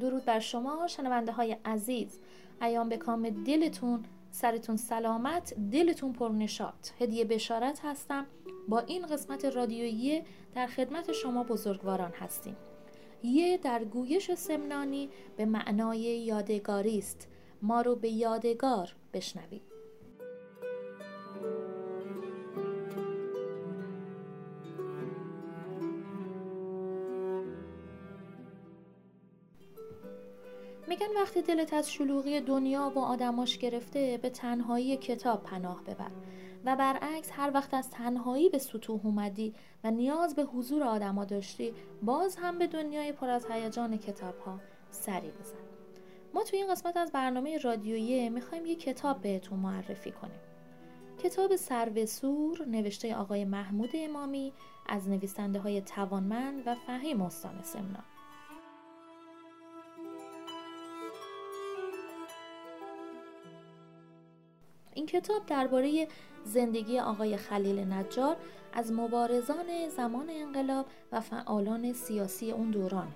درود بر شما شنونده های عزیز. ایام به کام دلتون سرتون سلامت دلتون پرنشات هدیه بشارت هستم. با این قسمت رادیویی در خدمت شما بزرگواران هستیم. یه در گویش سمنانی به معنای یادگاری است. ما رو به یادگار بشنوید. میگن وقتی دلت از شلوغی دنیا و آدماش گرفته به تنهایی کتاب پناه ببر و برعکس هر وقت از تنهایی به سطوح اومدی و نیاز به حضور آدما داشتی باز هم به دنیای پر از هیجان کتاب ها سری بزن. ما توی این قسمت از برنامه رادیویی می‌خوایم یه کتاب بهتون معرفی کنیم. کتاب سرو سور نوشته آقای محمود امامی از نویسنده های توانمند و فهیم استان سمنان. کتاب درباره زندگی آقای خلیل نجار از مبارزان زمان انقلاب و فعالان سیاسی اون دوران.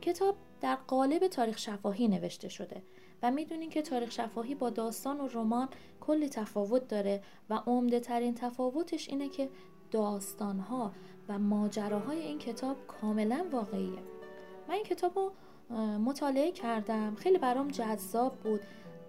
کتاب در قالب تاریخ شفاهی نوشته شده و می‌دونین که تاریخ شفاهی با داستان و رمان کلی تفاوت داره و عمده ترین تفاوتش اینه که داستانها و ماجراهای این کتاب کاملا واقعیه. من این کتاب رو مطالعه کردم. خیلی برام جذاب بود.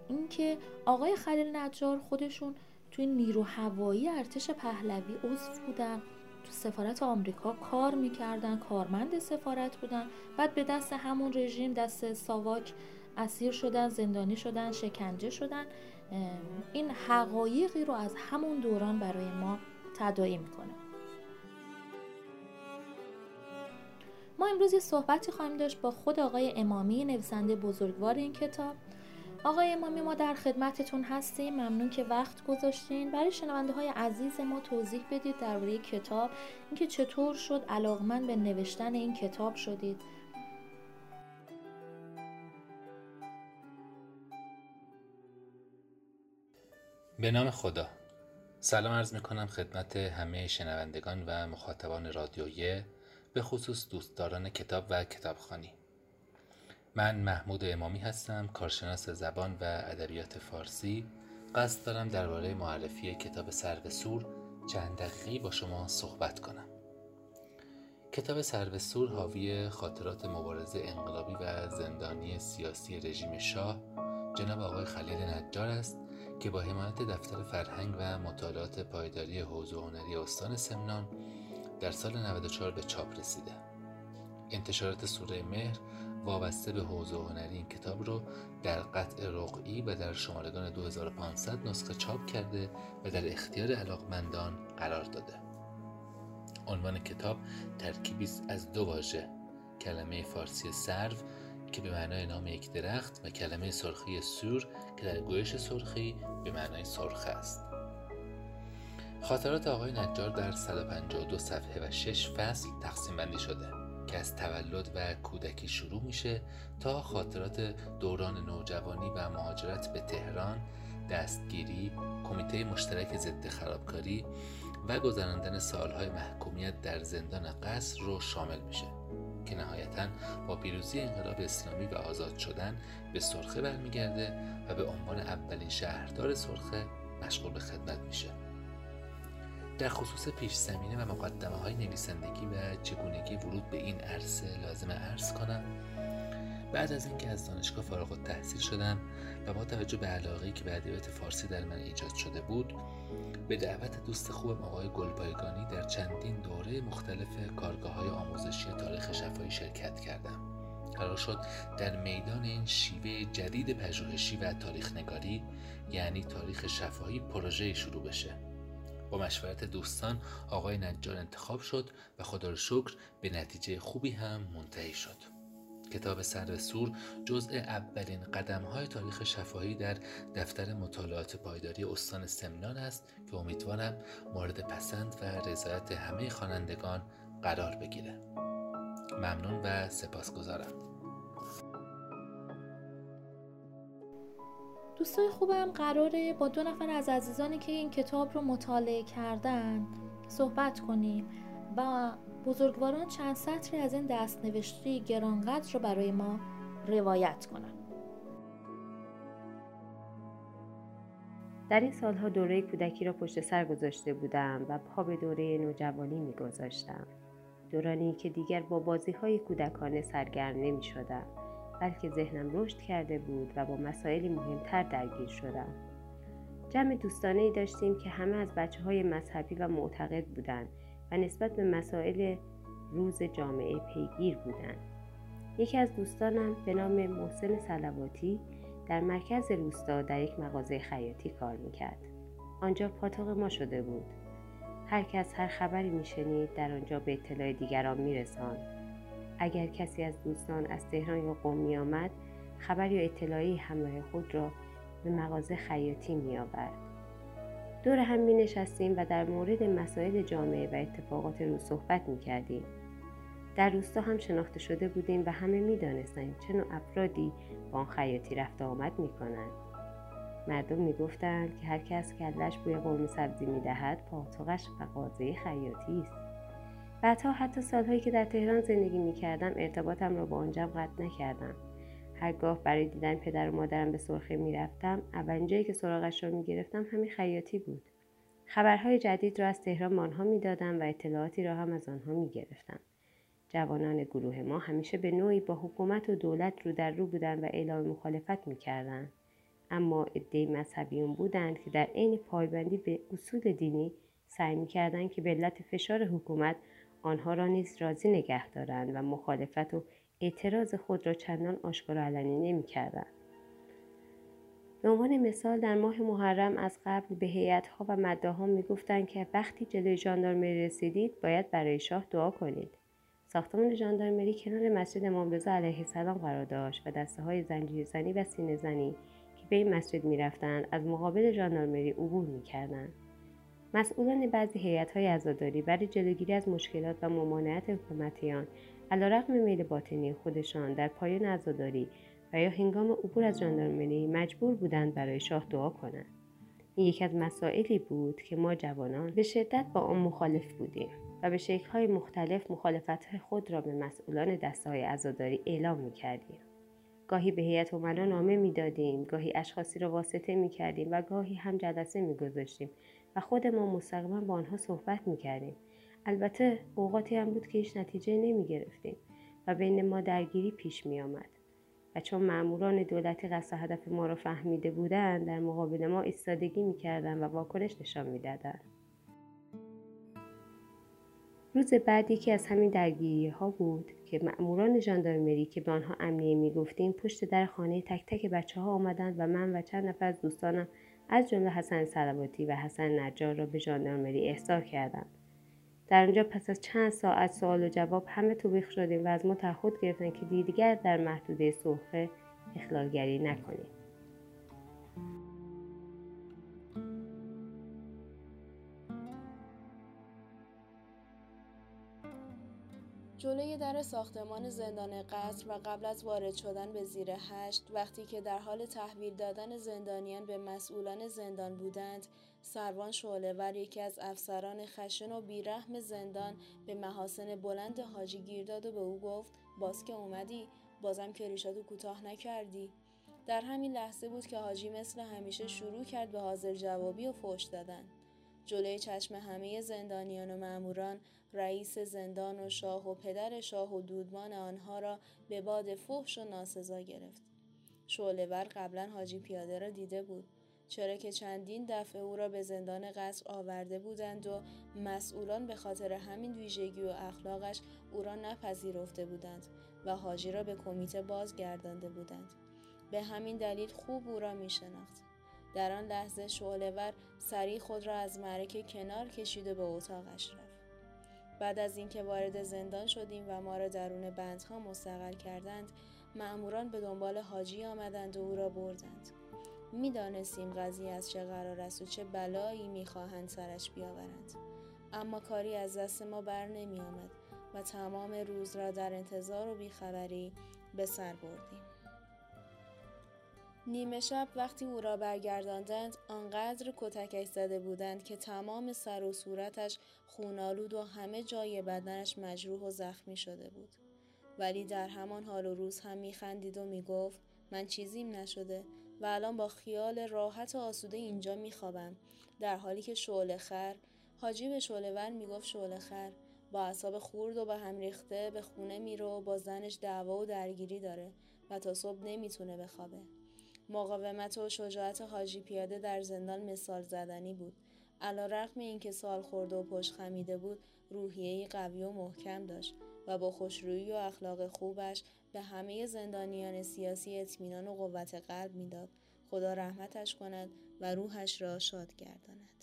اینکه آقای خلیل نجار خودشون توی نیرو هوایی ارتش پهلوی عضو بودن تو سفارت آمریکا کار می‌کردن کارمند سفارت بودن بعد به دست همون رژیم دست ساواک اسیر شدن زندانی شدن شکنجه شدن. این حقایقی رو از همون دوران برای ما تدایی می‌کنه. ما امروز یه صحبتی خواهیم داشت با خود آقای امامی نویسنده بزرگوار این کتاب. آقای امامی ما در خدمتتون هستیم. ممنون که وقت گذاشتین. برای شنونده های عزیز ما توضیح بدید درباره کتاب. اینکه چطور شد علاقمند به نوشتن این کتاب شدید. به نام خدا. سلام عرض می کنم خدمت همه شنوندگان و مخاطبان رادیویی به خصوص دوستداران کتاب و کتابخانی. من محمود امامی هستم کارشناس زبان و ادبیات فارسی. قصد دارم درباره معرفی کتاب سرو سور چند دقیقی با شما صحبت کنم. کتاب سرو سور حاوی خاطرات مبارزه انقلابی و زندانی سیاسی رژیم شاه جناب آقای خلیل نجار است که با حمایت دفتر فرهنگ و مطالعات پایداری حوزه هنری استان سمنان در سال 94 به چاپ رسیده. انتشارات سوره مهر وابسته به حوزه هنری این کتاب رو در قطع رقعی و در شمارگان 2500 نسخه چاپ کرده و در اختیار علاقمندان قرار داده. عنوان کتاب ترکیبی از دو واژه کلمه فارسی سرو که به معنای نام یک درخت و کلمه سرخی سور که در گویش سرخی به معنای سرخ است. خاطرات آقای نجار در 152 صفحه و 6 فصل تقسیم بندی شده. که از تولد و کودکی شروع میشه تا خاطرات دوران نوجوانی و مهاجرت به تهران دستگیری کمیته مشترک ضد خرابکاری و گذراندن سالهای محکومیت در زندان قصر رو شامل میشه که نهایتا با پیروزی انقلاب اسلامی و آزاد شدن به سرخه برمیگرده و به عنوان اولین شهردار سرخه مشغول به خدمت میشه. در خصوص پیش زمینه و مقدمه های نویسندگی و چگونگی ورود به این عرصه لازم عرض کنم. بعد از اینکه از دانشگاه فارغ التحصیل شدم و با توجه به علاقه که به ادبیات فارسی در من ایجاد شده بود به دعوت دوست خوبم آقای گلبایگانی در چندین دوره مختلف کارگاه های آموزشی تاریخ شفایی شرکت کردم. قرار شد در میدان این شیوه جدید پژوهشی و تاریخ نگاری یعنی تاریخ شفاهی پروژه شروع بشه. با مشورت دوستان آقای نجار انتخاب شد و خدا رو شکر به نتیجه خوبی هم منتهی شد. کتاب سر سور جزء اولین قدم های تاریخ شفاهی در دفتر مطالعات پایداری استان سمنان است که امیدوارم مورد پسند و رضایت همه خوانندگان قرار بگیره. ممنون و سپاسگزارم. دوستای خوبم قراره با دو نفر از عزیزانی که این کتاب رو مطالعه کردن صحبت کنیم و بزرگواران چند سطری از این دستنوشته گرانقدر رو برای ما روایت کنند. در این سالها دوره کودکی را پشت سر گذاشته بودم و پا به دوره نوجوانی می گذاشتم. دورانی که دیگر با بازی های کودکانه سرگرم نمی شدم بلکه ذهنم رشد کرده بود و با مسائلی مهمتر درگیر شدم. جمع دوستانه ای داشتیم که همه از بچه های مذهبی و معتقد بودند و نسبت به مسائل روز جامعه پیگیر بودند. یکی از دوستانم به نام محسن سلواتی در مرکز روستا در یک مغازه خیاطی کار می‌کرد. آنجا پاتوق ما شده بود. هر کس هر خبری میشنید در آنجا به اطلاع دیگران میرساند. اگر کسی از دوستان از تهران یا قوم میآمد خبر یا اطلاعی همراه خود را به مغازه خیاطی میآورد. دور هم می نشستیم و در مورد مسائل جامعه و اتفاقات روز صحبت می کردیم. در روستا هم شناخته شده بودیم و همه می دانستیم چه نوع افرادی با آن خیاطی رفت آمد می کنند. مردم می گفتند که هر کس کلش بوی قرمه سبزی می دهد پاتوقش مغازه خیاطی است. بعدها حتی سالهایی که در تهران زندگی می کردم ارتباطم را با آنجا قطع نکردم. هرگاه برای دیدن پدر و مادرم به سرخه می رفتم اولین جایی که سراغش را می گرفتم همین خیاطی بود. خبرهای جدید را از تهران به آنها می‌دادم و اطلاعاتی را هم از آنها می گرفتم. جوانان گروه ما همیشه به نوعی با حکومت و دولت رو در رو بودند و اعلام مخالفت می‌کردند اما عدهای مذهبیون بودند که در عین پایبندی به اصول دینی سعی می‌کردند که به علت فشار حکومت آنها را نیز راضی نگه دارند و مخالفت و اعتراض خود را چندان آشکار علنی نمی‌کردند. به عنوان مثال در ماه محرم از قبل به هیئتها و مداها می‌گفتند که وقتی جلوی ژاندارمری رسیدید باید برای شاه دعا کنید. ساختمان ژاندارمری کنار مسجد امام رضا علیه السلام قرار داشت و دسته های زنجیرزنی و سینه زنی که به این مسجد می‌رفتند از مقابل ژاندارمری عبور می‌کردند. مسئولان بعضی هیئت‌های عزاداری برای جلوگیری از مشکلات و ممانعت حکومتیان علیرغم میل باطنی خودشان در پایان عزاداری و یا هنگام عبور از ژاندارمری مجبور بودند برای شاه دعا کنند این یکی از مسائلی بود که ما جوانان به شدت با آن مخالف بودیم و به شکل‌های مختلف مخالفت خود را به مسئولان دسته های عزاداری اعلام می کردیم. گاهی به هیئت امنا نامه می‌دادیم گاهی اشخاصی را واسطه می کردیم و گاهی هم جلسه می گذاشتیم و خود ما مستقیما با آنها صحبت می کردیم. البته اوقاتی هم بود که هیچ نتیجه نمی گرفتیم و بین ما درگیری پیش می آمد. و چون ماموران دولتی قصد هدف ما را فهمیده بودند در مقابل ما ایستادگی می‌کردند و واکنش نشان می‌دادند روز بعدی که از همین درگیری ها بود که مأموران ژاندارمری که به آنها امنیه می‌گفتیم پشت در خانه تک تک بچه ها آمدند و من و چند نفر از دوستانم از جمله حسن سلواتی و حسن نجار را به ژاندارمری احضار کردند. در آنجا پس از چند ساعت سوال و جواب همه توبیخ شدیم و از ما تعهد گرفتند که دیگر در محدوده سرخه اخلالگری نکنیم. جلوی در ساختمان زندان قصر و قبل از وارد شدن به زیر هشت وقتی که در حال تحویل دادن زندانیان به مسئولان زندان بودند سروان شعلهور یکی از افسران خشن و بیرحم زندان به محاسن بلند حاجی گیر داد و به او گفت باز که اومدی بازم کریشاتو کوتاه نکردی. در همین لحظه بود که حاجی مثل همیشه شروع کرد به حاضر جوابی و فوش دادن. جلوی چشم همه زندانیان و ماموران رئیس زندان و شاه و پدر شاه و دودمان آنها را به باد فحش و ناسزا گرفت. شعلهور قبلا حاجی پیاده را دیده بود. چرا که چندین دفعه او را به زندان قصر آورده بودند و مسئولان به خاطر همین ویژگی و اخلاقش او را نپذیرفته بودند و حاجی را به کمیته بازگردانده بودند. به همین دلیل خوب او را می شناخت. در آن لحظه شعلهور سریع خود را از معرکه کنار کشید و به اتاقش رفت. بعد از اینکه وارد زندان شدیم و ما را درون بندها مستقل کردند مأموران به دنبال حاجی آمدند و او را بردند. می‌دانستیم قضیه از چه قرار است و چه بلایی می‌خواهند سرش بیاورند. اما کاری از دست ما بر نمی آمد و تمام روز را در انتظار و بیخبری به سر بردیم. نیمه شب وقتی او را برگرداندند آنقدر کتکش زده بودند که تمام سر و صورتش خونالود و همه جای بدنش مجروح و زخمی شده بود. ولی در همان حال و روز هم میخندید و می‌گفت من چیزیم نشده و الان با خیال راحت و آسوده اینجا میخوابم. در حالی که شعله خر حاجی به شعله ور می‌گفت شعله خر با اصاب خورد و به هم ریخته به خونه میره و با زنش دعوا و درگیری داره و تا صبح نمی‌تونه بخوابه. مقاومت و شجاعت حاجی پیاده در زندان مثال زدنی بود. علا رقم این که سال خورده و پشت خمیده بود روحیهی قوی و محکم داشت و با خوشرویی و اخلاق خوبش به همه زندانیان سیاسی اطمینان و قوت قلب می‌داد. خدا رحمتش کند و روحش را شاد گرداند.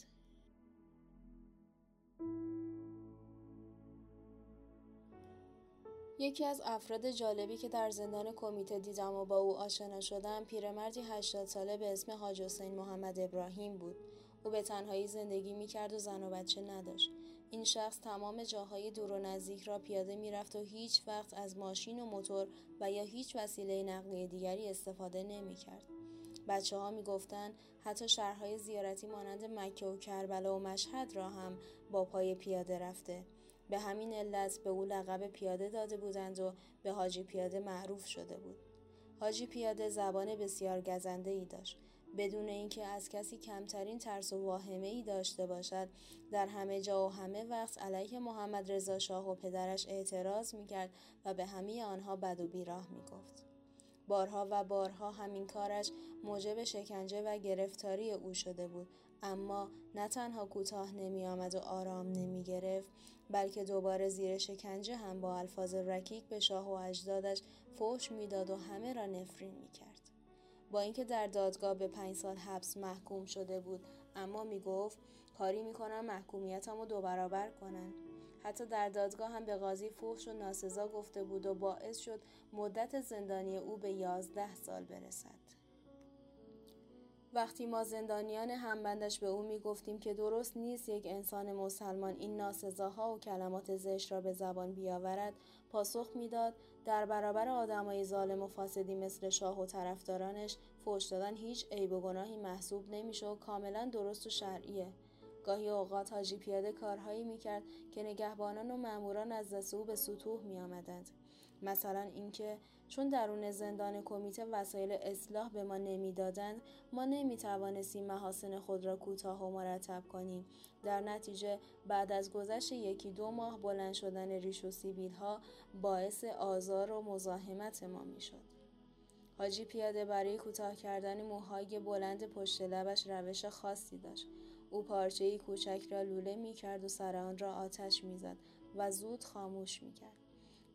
یکی از افراد جالبی که در زندان کمیته دیدم و با او آشنا شدم پیرمردی 80 ساله به اسم حاج حسین محمد ابراهیم بود. او به تنهایی زندگی می‌کرد و زن و بچه نداشت. این شخص تمام جاهای دور و نزدیک را پیاده می‌رفت و هیچ وقت از ماشین و موتور و یا هیچ وسیله نقلیه دیگری استفاده نمی‌کرد. بچه ها می گفتن حتی شهرهای زیارتی مانند مکه و کربلا و مشهد را هم با پای پیاده رفته. به همین علت به او لقب پیاده داده بودند و به حاجی پیاده معروف شده بود. حاجی پیاده زبان بسیار گزنده ای داشت. بدون اینکه از کسی کمترین ترس و واهمه ای داشته باشد در همه جا و همه وقت علیه محمد رضا شاه و پدرش اعتراض می‌کرد و به همه آنها بد و بیراه می‌گفت بارها و بارها همین کارش موجب شکنجه و گرفتاری او شده بود اما نه تنها کوتاه نمی آمد و آرام نمی گرفت بلکه دوباره زیر شکنجه هم با الفاظ رکیک به شاه و اجدادش فوش می‌داد و همه را نفرین می کرد. با اینکه در دادگاه به پنج سال حبس محکوم شده بود اما می گفت کاری می کنم محکومیتم رو دو برابر کنن. حتی در دادگاه هم به قاضی فوش و ناسزا گفته بود و باعث شد مدت زندانی او به یازده سال برسد. وقتی ما زندانیان همبندش به او می گفتیم که درست نیست یک انسان مسلمان این ناسزاها و کلمات زشت را به زبان بیاورد پاسخ می‌داد. در برابر آدمای ظالم و فاسدی مثل شاه و طرفدارانش فوش دادن هیچ عیب و گناهی محسوب نمیشه و کاملا درست و شرعیه. گاهی اوقات حاجی پیاده کارهایی می‌کرد که نگهبانان و ماموران از دست او به سطوح میآمدند. مثلا اینکه چون درون زندان کمیته وسایل اصلاح به ما نمی‌دادند ما نمی‌توانستیم محاسن خود را کوتاه و مرتب کنیم. در نتیجه بعد از گذشت یکی دو ماه بلند شدن ریش و سیبیل ها باعث آزار و مزاحمت ما می‌شد. حاجی پیاده برای کوتاه کردن موهای بلند پشت لبش روش خاصی داشت. او پارچه کوچک را لوله می کرد و سر آن را آتش می‌زد و زود خاموش می کرد.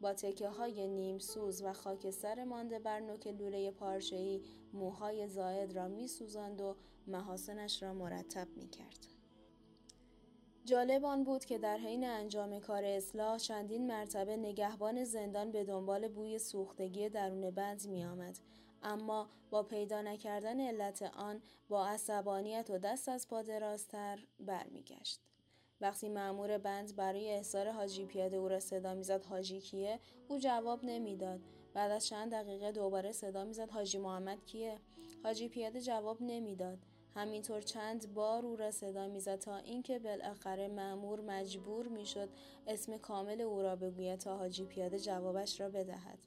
با تکه های نیم سوز و خاکستر مانده بر نوک لوله پارچه‌ای موهای زاید را می سوزند و محاسنش را مرتب می کرد. جالب آن بود که در حین انجام کار اصلاح چندین مرتبه نگهبان زندان به دنبال بوی سوختگی درون بند می آمد. اما با پیدا نکردن علت آن با عصبانیت و دست از پا درازتر برمیگشت. وقتی معمور بند برای احضار حاجی پیاده او را صدا می‌زد حاجی کیه؟ او جواب نمی‌داد. بعد از چند دقیقه دوباره صدا می‌زد حاجی محمد کیه؟ حاجی پیاده جواب نمی‌داد. همینطور چند بار او را صدا می‌زد تا اینکه بالاخره معمور مجبور می‌شد اسم کامل او را بگوید تا حاجی پیاده جوابش را بدهد.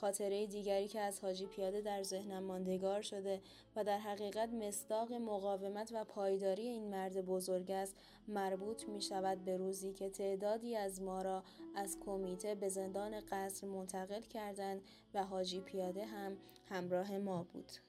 خاطره دیگری که از حاجی پیاده در ذهنم ماندگار شده و در حقیقت مصداق مقاومت و پایداری این مرد بزرگ است مربوط می شود به روزی که تعدادی از ما را از کمیته به زندان قصر منتقل کردند و حاجی پیاده هم همراه ما بود.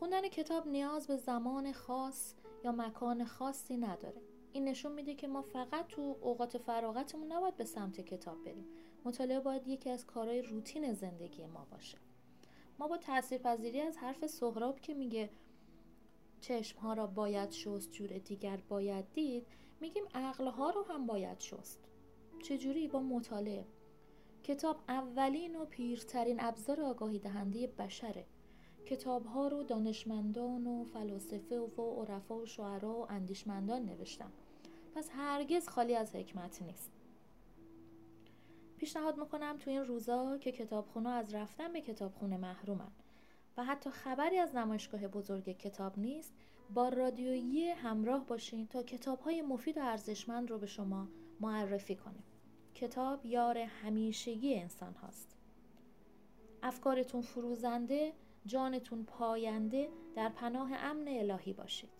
خوندن کتاب نیاز به زمان خاص یا مکان خاصی نداره. این نشون میده که ما فقط تو اوقات فراغتمون نباید به سمت کتاب بریم. مطالعه باید یکی از کارهای روتین زندگی ما باشه. ما با تاثیرپذیری از حرف سهراب که میگه چشم ها را باید شست جور دیگر باید دید میگیم عقل ها رو هم باید شست. چجوری؟ با مطالعه. کتاب اولین و پیرترین ابزار آگاهی دهنده بشره. کتاب ها رو دانشمندان و فلاسفه و عرفا و شعرا و اندیشمندان نوشتن پس هرگز خالی از حکمت نیست. پیشنهاد می‌کنم تو این روزا که کتابخونه از رفتن به کتابخونه محرومن و حتی خبری از نمایشگاه بزرگ کتاب نیست با رادیویی همراه باشین تا کتاب های مفید و ارزشمند رو به شما معرفی کنیم. کتاب یار همیشگی انسان هاست. افکارتون فروزنده جانتون پاینده در پناه امن الهی باشید.